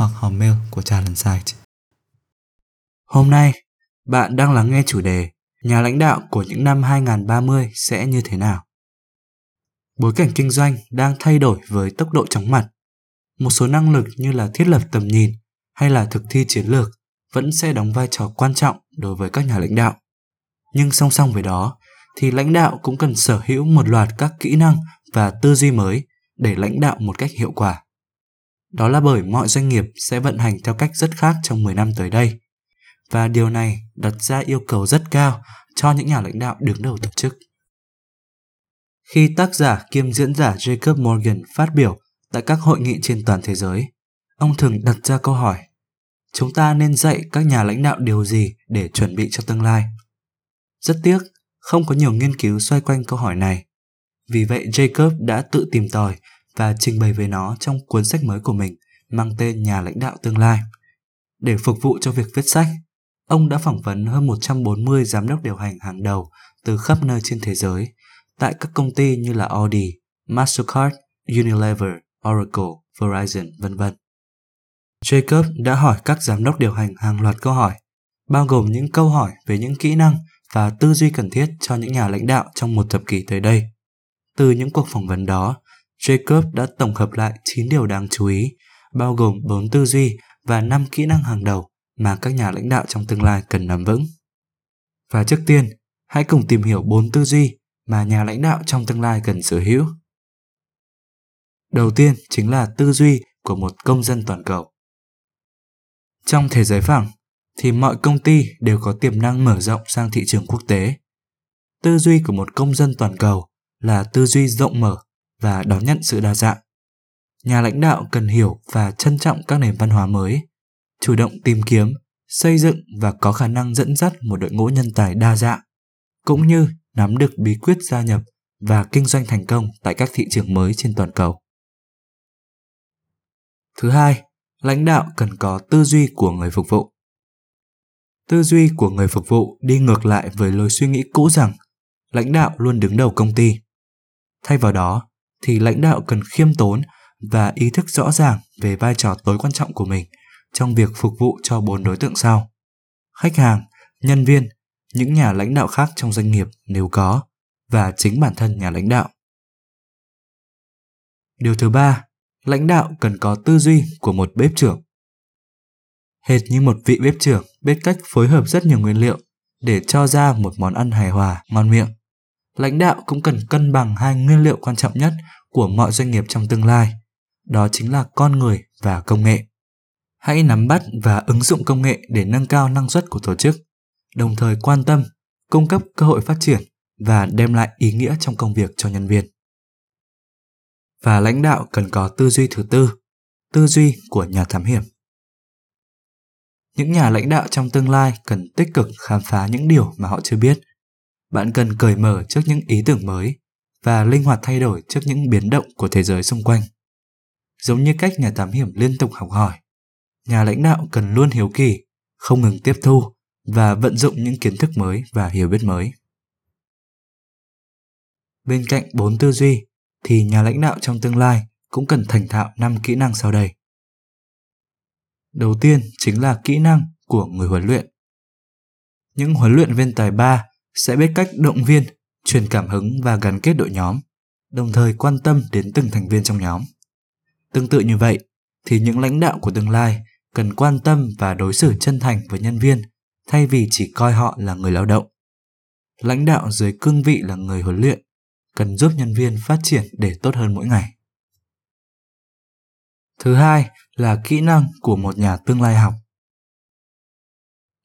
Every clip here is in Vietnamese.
hoặc hòm mail của Talent Site. Hôm nay, bạn đang lắng nghe chủ đề Nhà lãnh đạo của những năm 2030 sẽ như thế nào? Bối cảnh kinh doanh đang thay đổi với tốc độ chóng mặt. Một số năng lực như là thiết lập tầm nhìn hay là thực thi chiến lược vẫn sẽ đóng vai trò quan trọng đối với các nhà lãnh đạo. Nhưng song song với đó, thì lãnh đạo cũng cần sở hữu một loạt các kỹ năng và tư duy mới để lãnh đạo một cách hiệu quả. Đó là bởi mọi doanh nghiệp sẽ vận hành theo cách rất khác trong 10 năm tới đây. Và điều này đặt ra yêu cầu rất cao cho những nhà lãnh đạo đứng đầu tổ chức. Khi tác giả kiêm diễn giả Jacob Morgan phát biểu tại các hội nghị trên toàn thế giới, ông thường đặt ra câu hỏi Chúng ta nên dạy các nhà lãnh đạo điều gì để chuẩn bị cho tương lai? Rất tiếc, không có nhiều nghiên cứu xoay quanh câu hỏi này. Vì vậy Jacob đã tự tìm tòi và trình bày về nó trong cuốn sách mới của mình mang tên Nhà lãnh đạo tương lai. Để phục vụ cho việc viết sách, ông đã phỏng vấn hơn 140 giám đốc điều hành hàng đầu từ khắp nơi trên thế giới tại các công ty như là Audi, Mastercard, Unilever, Oracle, Verizon, vân vân. Jacob đã hỏi các giám đốc điều hành hàng loạt câu hỏi, bao gồm những câu hỏi về những kỹ năng và tư duy cần thiết cho những nhà lãnh đạo trong một thập kỷ tới đây. Từ những cuộc phỏng vấn đó, Jacob đã tổng hợp lại 9 điều đáng chú ý, bao gồm 4 tư duy và 5 kỹ năng hàng đầu mà các nhà lãnh đạo trong tương lai cần nắm vững. Và trước tiên, hãy cùng tìm hiểu 4 tư duy mà nhà lãnh đạo trong tương lai cần sở hữu. Đầu tiên chính là tư duy của một công dân toàn cầu. Trong thế giới phẳng, thì mọi công ty đều có tiềm năng mở rộng sang thị trường quốc tế. Tư duy của một công dân toàn cầu là tư duy rộng mở và đón nhận sự đa dạng. Nhà lãnh đạo cần hiểu và trân trọng các nền văn hóa mới, chủ động tìm kiếm, xây dựng và có khả năng dẫn dắt một đội ngũ nhân tài đa dạng, cũng như nắm được bí quyết gia nhập và kinh doanh thành công tại các thị trường mới trên toàn cầu. Thứ hai, lãnh đạo cần có tư duy của người phục vụ. Tư duy của người phục vụ đi ngược lại với lối suy nghĩ cũ rằng lãnh đạo luôn đứng đầu công ty. Thay vào đó, thì lãnh đạo cần khiêm tốn và ý thức rõ ràng về vai trò tối quan trọng của mình trong việc phục vụ cho bốn đối tượng sau. Khách hàng, nhân viên, những nhà lãnh đạo khác trong doanh nghiệp nếu có và chính bản thân nhà lãnh đạo. Điều thứ ba, lãnh đạo cần có tư duy của một bếp trưởng. Hệt như một vị bếp trưởng biết cách phối hợp rất nhiều nguyên liệu để cho ra một món ăn hài hòa, ngon miệng lãnh đạo cũng cần cân bằng hai nguyên liệu quan trọng nhất của mọi doanh nghiệp trong tương lai, đó chính là con người và công nghệ. Hãy nắm bắt và ứng dụng công nghệ để nâng cao năng suất của tổ chức, đồng thời quan tâm, cung cấp cơ hội phát triển và đem lại ý nghĩa trong công việc cho nhân viên. Và lãnh đạo cần có tư duy thứ tư, tư duy của nhà thám hiểm. Những nhà lãnh đạo trong tương lai cần tích cực khám phá những điều mà họ chưa biết bạn cần cởi mở trước những ý tưởng mới và linh hoạt thay đổi trước những biến động của thế giới xung quanh. Giống như cách nhà thám hiểm liên tục học hỏi, nhà lãnh đạo cần luôn hiếu kỳ, không ngừng tiếp thu và vận dụng những kiến thức mới và hiểu biết mới. Bên cạnh bốn tư duy thì nhà lãnh đạo trong tương lai cũng cần thành thạo năm kỹ năng sau đây. Đầu tiên chính là kỹ năng của người huấn luyện. Những huấn luyện viên tài ba sẽ biết cách động viên, truyền cảm hứng và gắn kết đội nhóm, đồng thời quan tâm đến từng thành viên trong nhóm. Tương tự như vậy, thì những lãnh đạo của tương lai cần quan tâm và đối xử chân thành với nhân viên thay vì chỉ coi họ là người lao động. Lãnh đạo dưới cương vị là người huấn luyện cần giúp nhân viên phát triển để tốt hơn mỗi ngày. Thứ hai là kỹ năng của một nhà tương lai học.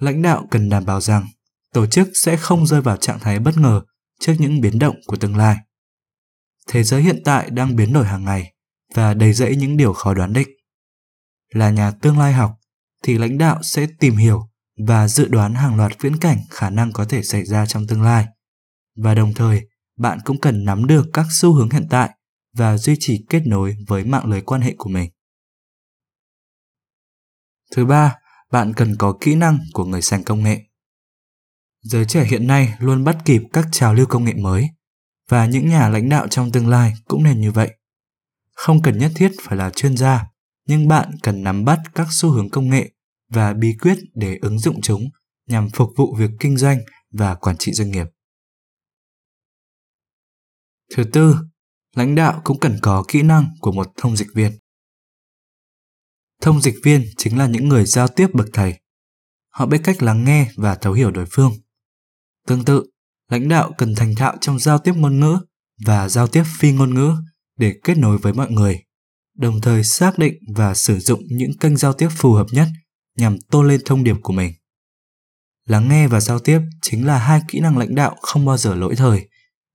Lãnh đạo cần đảm bảo rằng tổ chức sẽ không rơi vào trạng thái bất ngờ trước những biến động của tương lai. Thế giới hiện tại đang biến đổi hàng ngày và đầy rẫy những điều khó đoán định. Là nhà tương lai học thì lãnh đạo sẽ tìm hiểu và dự đoán hàng loạt viễn cảnh khả năng có thể xảy ra trong tương lai. Và đồng thời, bạn cũng cần nắm được các xu hướng hiện tại và duy trì kết nối với mạng lưới quan hệ của mình. Thứ ba, bạn cần có kỹ năng của người sành công nghệ. Giới trẻ hiện nay luôn bắt kịp các trào lưu công nghệ mới và những nhà lãnh đạo trong tương lai cũng nên như vậy. Không cần nhất thiết phải là chuyên gia, nhưng bạn cần nắm bắt các xu hướng công nghệ và bí quyết để ứng dụng chúng nhằm phục vụ việc kinh doanh và quản trị doanh nghiệp. Thứ tư, lãnh đạo cũng cần có kỹ năng của một thông dịch viên. Thông dịch viên chính là những người giao tiếp bậc thầy. Họ biết cách lắng nghe và thấu hiểu đối phương. Tương tự, lãnh đạo cần thành thạo trong giao tiếp ngôn ngữ và giao tiếp phi ngôn ngữ để kết nối với mọi người, đồng thời xác định và sử dụng những kênh giao tiếp phù hợp nhất nhằm tô lên thông điệp của mình. Lắng nghe và giao tiếp chính là hai kỹ năng lãnh đạo không bao giờ lỗi thời,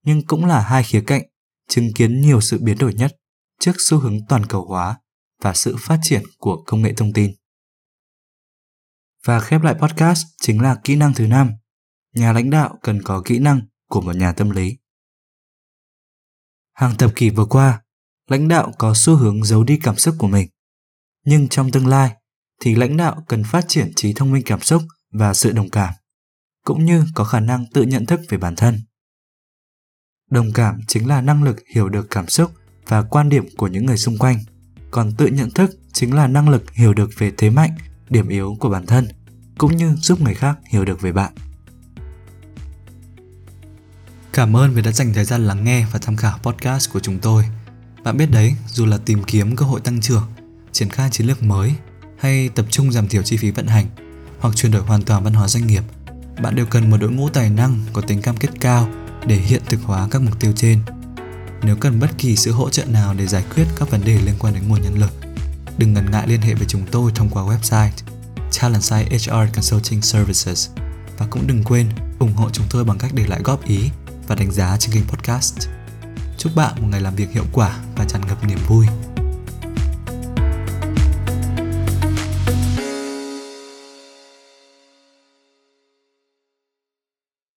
nhưng cũng là hai khía cạnh chứng kiến nhiều sự biến đổi nhất trước xu hướng toàn cầu hóa và sự phát triển của công nghệ thông tin. Và khép lại podcast chính là kỹ năng thứ năm. Nhà lãnh đạo cần có kỹ năng của một nhà tâm lý. Hàng thập kỷ vừa qua, lãnh đạo có xu hướng giấu đi cảm xúc của mình. Nhưng trong tương lai thì lãnh đạo cần phát triển trí thông minh cảm xúc và sự đồng cảm, cũng như có khả năng tự nhận thức về bản thân. Đồng cảm chính là năng lực hiểu được cảm xúc và quan điểm của những người xung quanh, còn tự nhận thức chính là năng lực hiểu được về thế mạnh, điểm yếu của bản thân, cũng như giúp người khác hiểu được về bạn. Cảm ơn vì đã dành thời gian lắng nghe và tham khảo podcast của chúng tôi. Bạn biết đấy, dù là tìm kiếm cơ hội tăng trưởng, triển khai chiến lược mới hay tập trung giảm thiểu chi phí vận hành hoặc chuyển đổi hoàn toàn văn hóa doanh nghiệp, bạn đều cần một đội ngũ tài năng có tính cam kết cao để hiện thực hóa các mục tiêu trên. Nếu cần bất kỳ sự hỗ trợ nào để giải quyết các vấn đề liên quan đến nguồn nhân lực, đừng ngần ngại liên hệ với chúng tôi thông qua website Talentside HR Consulting Services và cũng đừng quên ủng hộ chúng tôi bằng cách để lại góp ý và đánh giá trên kênh podcast. Chúc bạn một ngày làm việc hiệu quả và tràn ngập niềm vui.